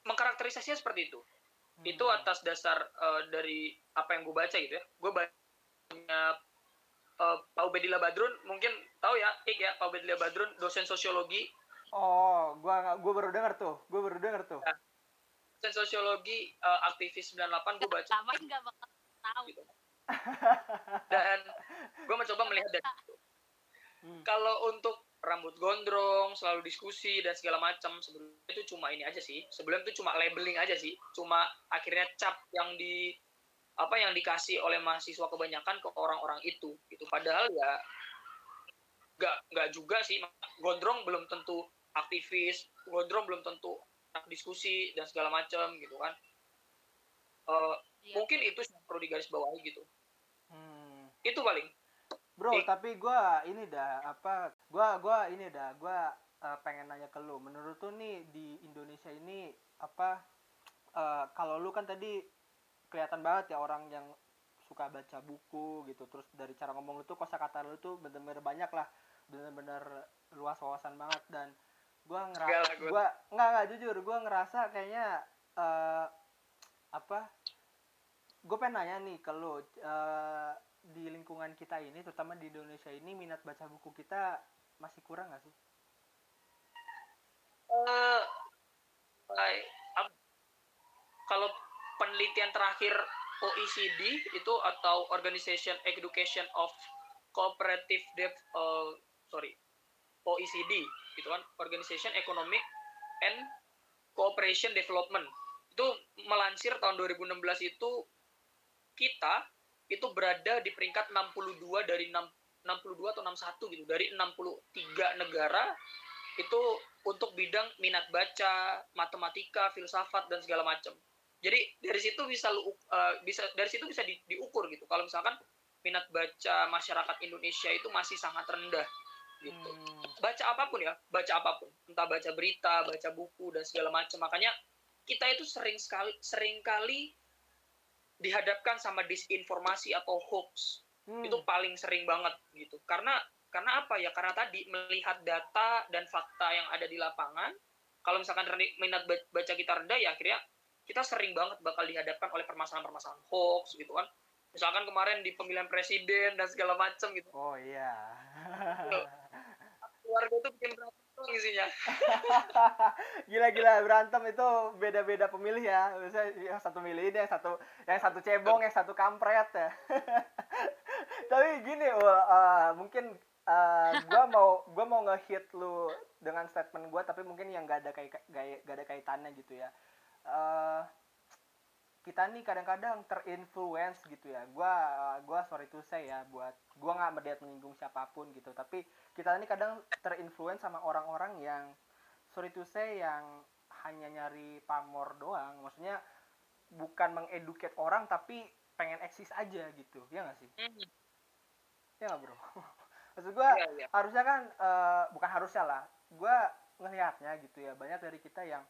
mengkarakterisasinya seperti itu. Hmm. itu atas dasar uh, dari apa yang gue baca gitu ya. Gue baca uh, Pak Ubedillah Badrun mungkin tahu ya Ik ya Pak Ubedillah Badrun dosen sosiologi oh gue gue baru dengar tuh gue baru dengar tuh ya. dosen sosiologi uh, aktivis 98 gue baca sama nggak bakal tahu gitu. dan gue mencoba melihat dari itu Hmm. Kalau untuk rambut gondrong, selalu diskusi dan segala macam sebelum itu cuma ini aja sih. Sebelum itu cuma labeling aja sih. Cuma akhirnya cap yang di apa yang dikasih oleh mahasiswa kebanyakan ke orang-orang itu gitu. Padahal ya nggak nggak juga sih gondrong belum tentu aktivis, gondrong belum tentu diskusi dan segala macam gitu kan. Uh, ya. Mungkin itu perlu digarisbawahi gitu. Hmm. Itu paling bro eh. tapi gue ini dah apa gue gua ini dah gue uh, pengen nanya ke lu menurut tuh nih di Indonesia ini apa uh, kalau lu kan tadi kelihatan banget ya orang yang suka baca buku gitu. Terus dari cara ngomong lu tuh kosakata lu tuh bener-bener banyak lah. Bener-bener luas wawasan banget. Dan gue ngerasa gue nggak nggak jujur. Gue ngerasa kayaknya uh, apa gue pengen nanya nih ke lu uh, di lingkungan kita ini terutama di Indonesia ini minat baca buku kita masih kurang nggak sih? Uh, kalau penelitian terakhir OECD itu atau Organization Education of Cooperative Dev uh, sorry OECD itu kan Organization Economic and Cooperation Development itu melansir tahun 2016 itu kita itu berada di peringkat 62 dari 6, 62 atau 61 gitu dari 63 negara itu untuk bidang minat baca, matematika, filsafat dan segala macam. Jadi dari situ bisa lu uh, bisa dari situ bisa di, diukur gitu. Kalau misalkan minat baca masyarakat Indonesia itu masih sangat rendah gitu. Hmm. Baca apa pun ya, baca apa pun. Entah baca berita, baca buku dan segala macam. Makanya kita itu sering sekali sering kali dihadapkan sama disinformasi atau hoax hmm. itu paling sering banget gitu karena karena apa ya karena tadi melihat data dan fakta yang ada di lapangan kalau misalkan minat baca kita rendah ya akhirnya kita sering banget bakal dihadapkan oleh permasalahan-permasalahan hoax gitu kan. Misalkan kemarin di pemilihan presiden dan segala macam gitu. Oh iya. Keluarga itu bikin berantem isinya. Gila-gila berantem itu beda-beda pemilih ya. Misalnya yang satu milih ini yang satu yang satu cebong yang satu kampret ya. [LAUGHS] Tapi gini uh, mungkin uh, gua mau gua mau ngehit lu dengan statement gua tapi mungkin yang gak ada kayak gak, gak ada kaitannya gitu ya uh, kita nih kadang-kadang terinfluence gitu ya. Gua gua sorry to say ya buat gua nggak melihat menyinggung siapa pun gitu. Tapi kita ini kadang terinfluence sama orang-orang yang sorry to say yang hanya nyari pamor doang. Maksudnya bukan mengeduket orang tapi pengen eksis aja gitu. Ya nggak sih? Ya nggak bro? [LAUGHS] Maksud gua iya, iya. harusnya kan eh, bukan harusnya lah. Gue ngelihatnya gitu ya banyak dari kita yang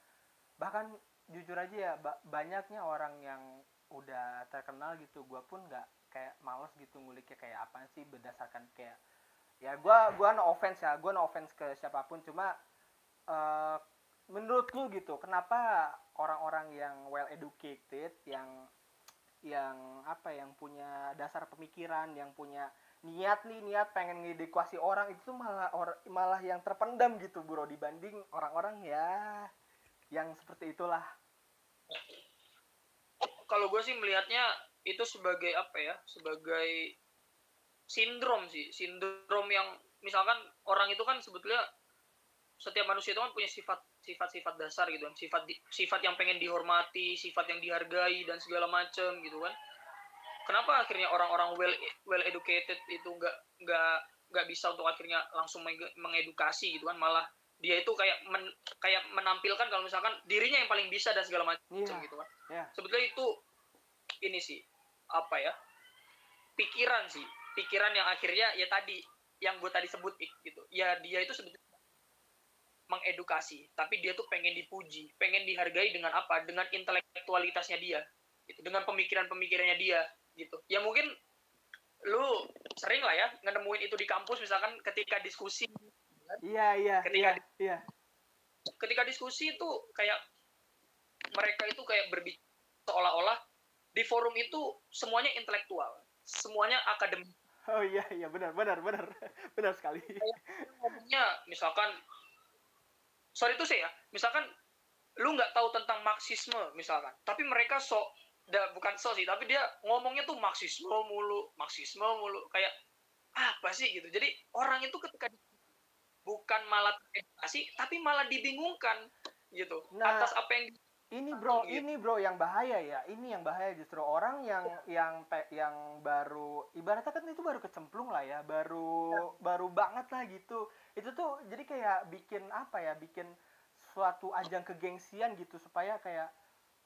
bahkan jujur aja ya ba- banyaknya orang yang udah terkenal gitu gue pun nggak kayak males gitu nguliknya kayak apa sih berdasarkan kayak ya gue gua no offense ya gue no offense ke siapa pun cuma eh, menurut lu gitu kenapa orang-orang yang well educated yang yang apa yang punya dasar pemikiran yang punya niat nih niat pengen ngedukasi orang itu malah or, malah yang terpendam gitu bro dibanding orang-orang ya yang seperti itulah kalau gue sih melihatnya itu sebagai apa ya sebagai sindrom sih sindrom yang misalkan orang itu kan sebetulnya setiap manusia itu kan punya sifat sifat-sifat dasar gitu kan sifat sifat yang pengen dihormati sifat yang dihargai dan segala macam gitu kan. Kenapa akhirnya orang-orang well well educated itu nggak nggak nggak bisa untuk akhirnya langsung menge- mengedukasi gitu kan malah dia itu kayak men- kayak menampilkan kalau misalkan dirinya yang paling bisa dan segala macam Iya. gitu kan. ya sebetulnya itu ini sih apa ya pikiran sih. Pikiran yang akhirnya ya tadi yang gue tadi sebut gitu. Ya dia itu sebetulnya mengedukasi tapi dia tuh pengen dipuji pengen dihargai dengan apa? Dengan intelektualitasnya dia gitu. Dengan pemikiran-pemikirannya dia gitu. Ya mungkin lu sering lah ya nemuin itu di kampus misalkan ketika diskusi iya iya Ketika iya iya ketika diskusi itu kayak mereka itu kayak berbicara seolah-olah di forum itu semuanya intelektual, semuanya akademik. oh iya iya benar benar benar [LAUGHS] benar sekali Ngomongnya misalkan, sorry itu sih ya, misalkan lu nggak tahu tentang marxisme misalkan, tapi mereka sok, da, bukan sok sih, tapi dia ngomongnya tuh marxisme mulu, marxisme mulu, kayak apa sih gitu. Jadi orang itu ketika bukan malah edukasi, tapi malah dibingungkan gitu Nah, atas apa yang ini bro Gitu. ini bro yang bahaya ya ini yang bahaya justru orang yang yang yang baru ibaratnya kan itu baru kecemplung lah ya baru baru banget lah gitu itu tuh jadi kayak bikin apa ya bikin suatu ajang kegengsian gitu supaya kayak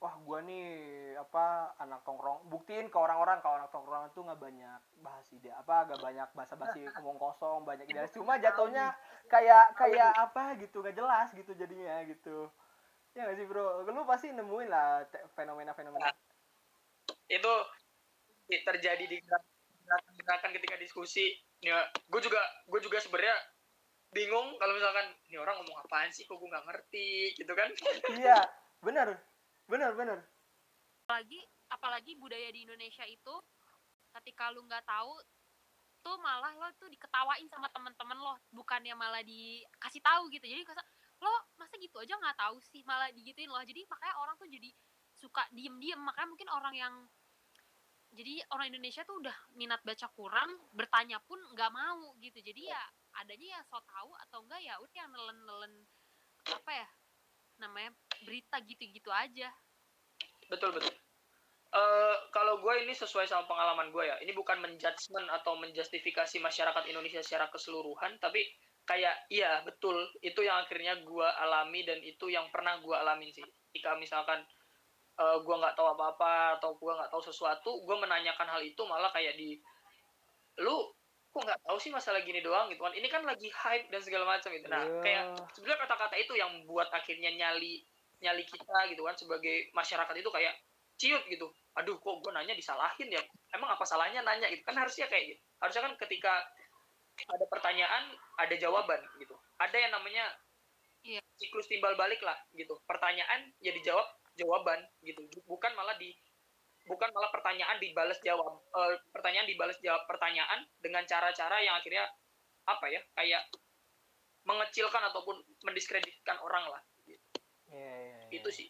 wah gua nih apa anak tongkrong buktiin ke orang-orang kalau anak tongkrongan tuh nggak banyak bahas ide apa nggak banyak basa-basi [LAUGHS] ngomong kosong banyak ide. Cuma jatuhnya kayak kayak apa gitu nggak jelas gitu jadinya gitu. Ya nggak sih bro? Lu pasti nemuin lah fenomena-fenomena. Itu terjadi di gerakan-gerakan ketika diskusi. Ya gue juga gue juga sebenarnya bingung kalau misalkan ini orang ngomong apaan sih? Kok gue nggak ngerti? Gitu kan? Iya bener bener bener apalagi apalagi budaya di Indonesia itu ketika lu nggak tahu tuh malah lo tuh diketawain sama temen-temen lo bukannya malah dikasih tahu gitu. Jadi lo masa gitu aja nggak tahu sih malah digituin lo jadi makanya orang tuh jadi suka diem-diem. Makanya mungkin orang yang jadi orang Indonesia tuh udah minat baca kurang bertanya pun nggak mau gitu. Jadi ya adanya ya so tahu atau enggak ya udah yang nelen-nelen apa ya namanya berita gitu-gitu aja. Betul betul. Eh, kalau gue ini sesuai sama pengalaman gue ya. Ini bukan menjudgment atau menjustifikasi masyarakat Indonesia secara keseluruhan tapi kayak iya betul. Itu yang akhirnya gue alami dan itu yang pernah gue alami sih. Jika misalkan eh, gue nggak tahu apa-apa atau gue nggak tahu sesuatu gue menanyakan hal itu malah kayak di lu kok nggak tahu sih masalah gini doang? Gitu kan. Ini kan lagi hype dan segala macam gitu. Nah Iya. kayak sebenarnya kata-kata itu yang buat akhirnya nyali nyali kita gitu kan sebagai masyarakat itu kayak ciut gitu. Aduh kok gue nanya disalahin ya? Emang apa salahnya nanya gitu? Kan harusnya kayak gitu. Harusnya kan ketika ada pertanyaan ada jawaban gitu. Ada yang namanya Iya. siklus timbal balik lah gitu. Pertanyaan ya dijawab jawaban gitu. Bukan malah di bukan malah pertanyaan dibalas jawab Eh, pertanyaan dibalas jawab pertanyaan dengan cara-cara yang akhirnya apa ya? Kayak mengecilkan ataupun mendiskreditkan orang lah gitu. Iya, iya. Itu sih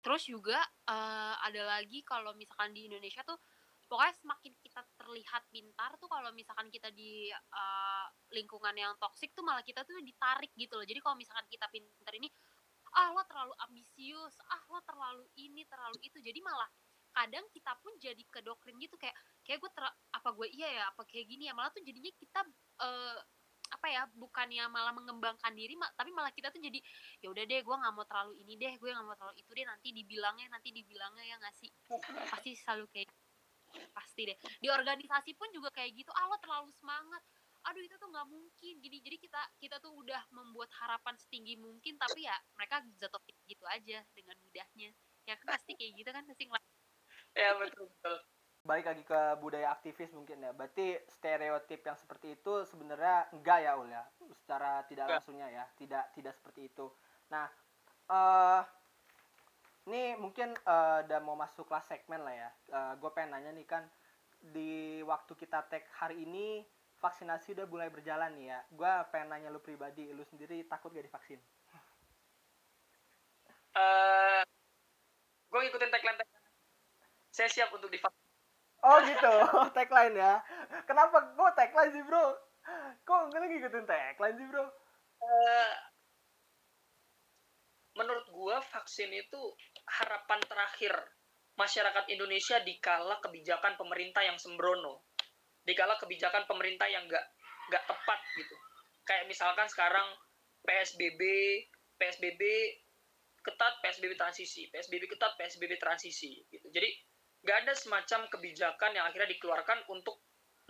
Terus juga eh, ada lagi kalau misalkan di Indonesia tuh pokoknya semakin kita terlihat pintar tuh kalau misalkan kita di eh, lingkungan yang toksik tuh malah kita tuh ditarik gitu loh. Jadi kalau misalkan kita pintar ini ah lo terlalu ambisius, ah lo terlalu ini, terlalu itu. Jadi malah kadang kita pun jadi ke doktrin gitu kayak kayak gue apa gue iya ya apa kayak gini ya malah tuh jadinya kita eh, apa ya bukannya malah mengembangkan diri tapi malah kita tuh jadi ya udah deh gue nggak mau terlalu ini deh gue nggak mau terlalu itu deh nanti dibilangnya nanti dibilangnya ya nggak sih? Pasti selalu kayak pasti deh. Di organisasi pun juga kayak gitu ah lo terlalu semangat. Aduh itu tuh nggak mungkin. Gini jadi kita kita tuh udah membuat harapan setinggi mungkin tapi ya mereka jatuh gitu aja dengan mudahnya. Ya kan pasti kayak gitu kan pasti ya betul betul balik lagi ke budaya aktivis mungkin ya. Berarti stereotip yang seperti itu sebenarnya enggak ya ul ya? Secara tidak langsungnya ya? Tidak tidak seperti itu. Nah eh ini mungkin eh, udah mau masuk kelas segmen lah ya. Gue pengen nanya nih kan di waktu kita tag hari ini vaksinasi udah mulai berjalan nih ya. Gue pengen nanya lu pribadi lu sendiri takut gak divaksin? Eh gue ngikutin tagline saya siap untuk divaksin oh gitu. [LAUGHS] Tagline ya. Kenapa gue tagline sih bro? Kok gue ngikutin tagline sih bro? Eh, menurut gua vaksin itu harapan terakhir masyarakat Indonesia dikala kebijakan pemerintah yang sembrono, dikala kebijakan pemerintah yang nggak nggak tepat gitu. Kayak misalkan sekarang PSBB, PSBB ketat, PSBB transisi, PSBB ketat, PSBB transisi gitu. Jadi nggak ada semacam kebijakan yang akhirnya dikeluarkan untuk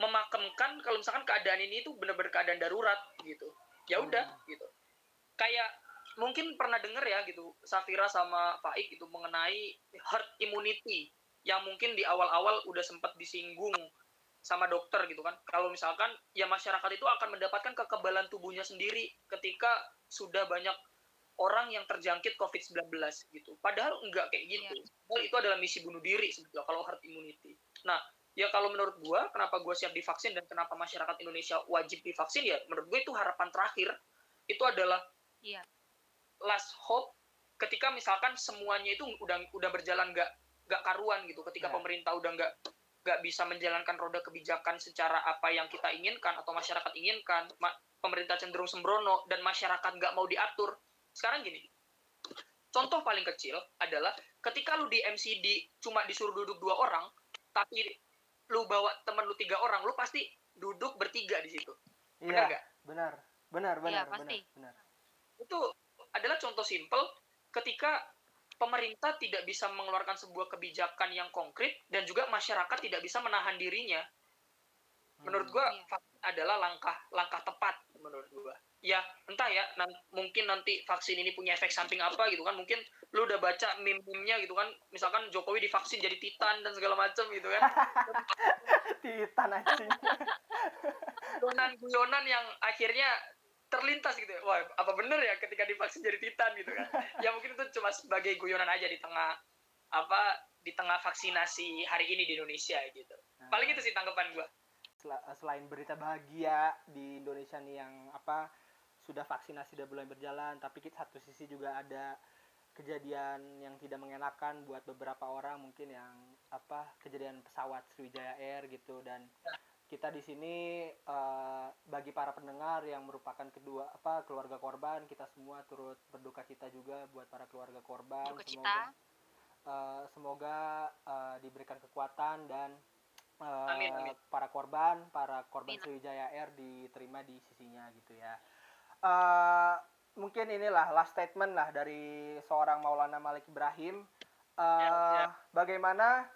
memakemkan kalau misalkan keadaan ini itu benar-benar keadaan darurat gitu. Ya udah gitu. Kayak mungkin pernah denger ya gitu Safira sama Faik itu mengenai herd immunity yang mungkin di awal-awal udah sempat disinggung sama dokter gitu kan. Kalau misalkan ya masyarakat itu akan mendapatkan kekebalan tubuhnya sendiri ketika sudah banyak orang yang terjangkit COVID-19 gitu. Padahal enggak kayak gitu. Padahal itu adalah misi bunuh diri sebetulnya kalau herd immunity. Nah, ya kalau menurut gua kenapa gua siap divaksin dan kenapa masyarakat Indonesia wajib divaksin ya menurut gue itu harapan terakhir itu adalah Iya. last hope ketika misalkan semuanya itu udah udah berjalan nggak nggak karuan gitu ketika Ya. pemerintah udah nggak nggak bisa menjalankan roda kebijakan secara apa yang kita inginkan atau masyarakat inginkan ma- pemerintah cenderung sembrono dan masyarakat nggak mau diatur sekarang gini contoh paling kecil adalah ketika lu di MCD cuma disuruh duduk dua orang tapi lu bawa temen lu tiga orang lu pasti duduk bertiga di situ benar Iya, nggak benar, benar, benar, Iya, benar, pasti. benar. itu adalah contoh simpel ketika pemerintah tidak bisa mengeluarkan sebuah kebijakan yang konkret dan juga masyarakat tidak bisa menahan dirinya menurut Hmm. gua Iya. vaksin adalah langkah langkah tepat menurut gua ya entah ya nan- mungkin nanti vaksin ini punya efek samping apa gitu kan mungkin lu udah baca meme-nya gitu kan misalkan Jokowi divaksin jadi titan dan segala macam gitu kan [LAUGHS] Titan anjing. guyonan-guyonan yang akhirnya terlintas gitu ya. Wah, apa bener ya ketika divaksin jadi titan gitu kan. ya mungkin itu cuma sebagai guyonan aja di tengah apa di tengah vaksinasi hari ini di Indonesia gitu. Paling itu sih tanggapan gua. Sel- selain berita bahagia di Indonesia nih yang apa sudah vaksinasi sudah mulai berjalan tapi kita satu sisi juga ada kejadian yang tidak mengenakan buat beberapa orang mungkin yang apa kejadian pesawat Sriwijaya Air gitu dan kita di sini eh, bagi para pendengar yang merupakan kedua apa keluarga korban kita semua turut berduka cita juga buat para keluarga korban Duka cita. semoga eh, semoga eh, diberikan kekuatan dan eh, Amin, amin. para korban para korban Amin. Sriwijaya Air diterima di sisinya gitu ya Eh, mungkin inilah last statement lah dari seorang Maulana Malik Ibrahim. Eh, Ya, ya. bagaimana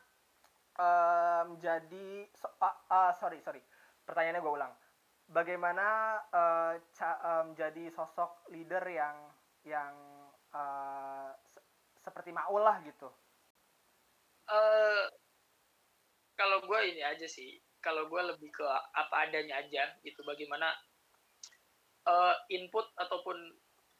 menjadi so- ah, ah, sorry sorry. Pertanyaannya gue ulang. Bagaimana eh, menjadi sosok leader yang yang eh, se- seperti Maul lah gitu? Eh kalau gua ini aja sih. Kalau gua lebih ke apa adanya aja gitu. Bagaimana eh, input ataupun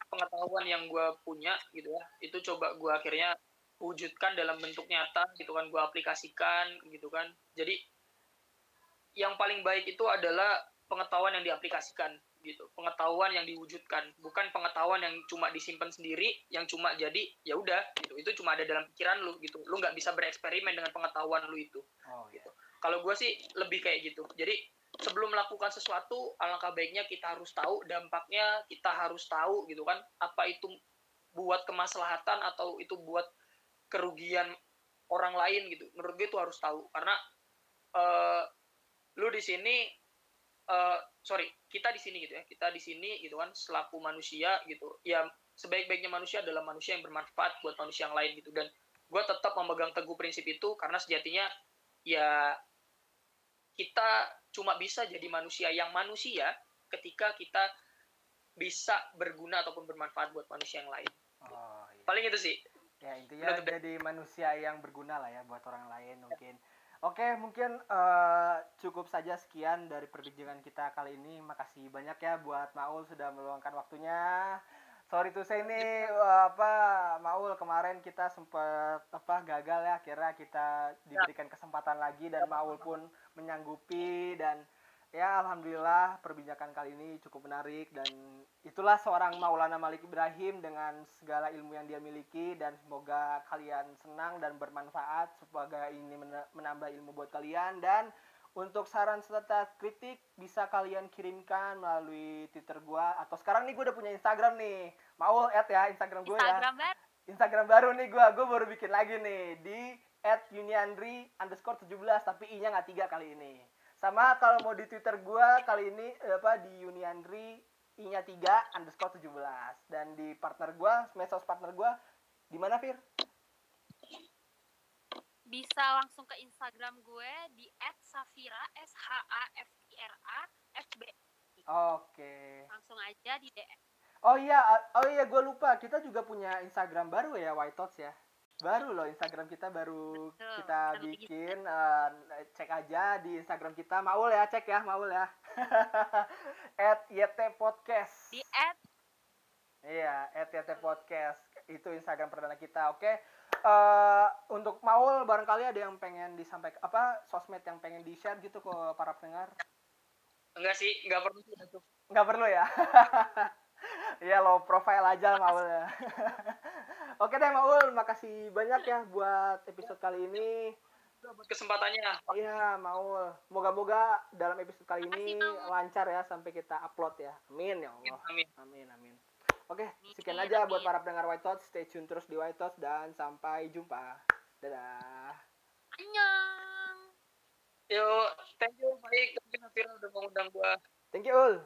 pengetahuan yang gua punya gitu ya. Itu coba gua akhirnya wujudkan dalam bentuk nyata gitu kan gua aplikasikan gitu kan. Jadi yang paling baik itu adalah pengetahuan yang diaplikasikan gitu pengetahuan yang diwujudkan bukan pengetahuan yang cuma disimpan sendiri yang cuma jadi ya udah gitu itu cuma ada dalam pikiran lu gitu lu nggak bisa bereksperimen dengan pengetahuan lu itu oh gitu kalau gue sih lebih kayak gitu jadi sebelum melakukan sesuatu alangkah baiknya kita harus tahu dampaknya kita harus tahu gitu kan. Apa itu buat kemaslahatan atau itu buat kerugian orang lain gitu. Menurut gue itu harus tahu. Karena uh, lu di sini uh, sorry kita di sini gitu ya. Kita di sini gitu kan selaku manusia gitu. Ya sebaik-baiknya manusia adalah manusia yang bermanfaat buat manusia yang lain gitu. Dan gue tetap memegang teguh prinsip itu karena sejatinya ya kita cuma bisa jadi manusia yang manusia ketika kita bisa berguna ataupun bermanfaat buat manusia yang lain. Oh, iya. paling itu sih. Ya intinya Menurut jadi manusia yang berguna lah ya buat orang lain mungkin. Oke, mungkin uh, cukup saja sekian dari perbincangan kita kali ini. Makasih banyak ya buat Maul sudah meluangkan waktunya. Sorry tuh saya ini uh, apa Maul kemarin kita sempat apa gagal ya. Akhirnya kita diberikan kesempatan lagi dan Maul pun menyanggupi dan ya alhamdulillah perbincangan kali ini cukup menarik dan itulah seorang Maulana Malik Ibrahim dengan segala ilmu yang dia miliki dan semoga kalian senang dan bermanfaat semoga ini menambah ilmu buat kalian dan untuk saran serta kritik bisa kalian kirimkan melalui Twitter gua atau sekarang nih gue udah punya Instagram nih Maul add ya Instagram gue ya. Instagram baru. Instagram baru nih gue gue baru bikin lagi nih di at Yuniandri underscore 17 tapi i nya nggak tiga kali ini sama kalau mau di Twitter gue kali ini eh, apa di Yuniandri I-nya 3 underscore 17 dan di partner gue, medsos partner gue di mana Fir? Bisa langsung ke Instagram gue di @safira s h a f i r a f b. Oke. Langsung aja di DM. Oh iya, oh iya gue lupa kita juga punya Instagram baru ya White Thoughts ya baru loh Instagram kita baru Betul, kita bikin uh, cek aja di Instagram kita. Maul ya cek ya Maul ya. [LAUGHS] At YT Podcast. Di at. Iya at YT Podcast. Itu Instagram perdana kita oke? Okay? uh, untuk Maul barangkali ada yang pengen disampaikan apa sosmed yang pengen di share gitu ke para pendengar? Enggak sih enggak perlu enggak perlu ya [LAUGHS] Iya low profile aja Maul ya. [LAUGHS] Oke deh Maul, makasih banyak ya buat episode kali ini. Buat kesempatannya. Iya Maul, moga-moga dalam episode kali ini lancar ya sampai kita upload ya. Amin ya Allah. Amin. Amin amin. Oke, sekian aja buat para pendengar White Thoughts. Stay tune terus di White Thoughts dan sampai jumpa. Dadah. Annyeong. Yo, thank you baik. Thank you Nafira udah mengundang gua. Thank you Ul.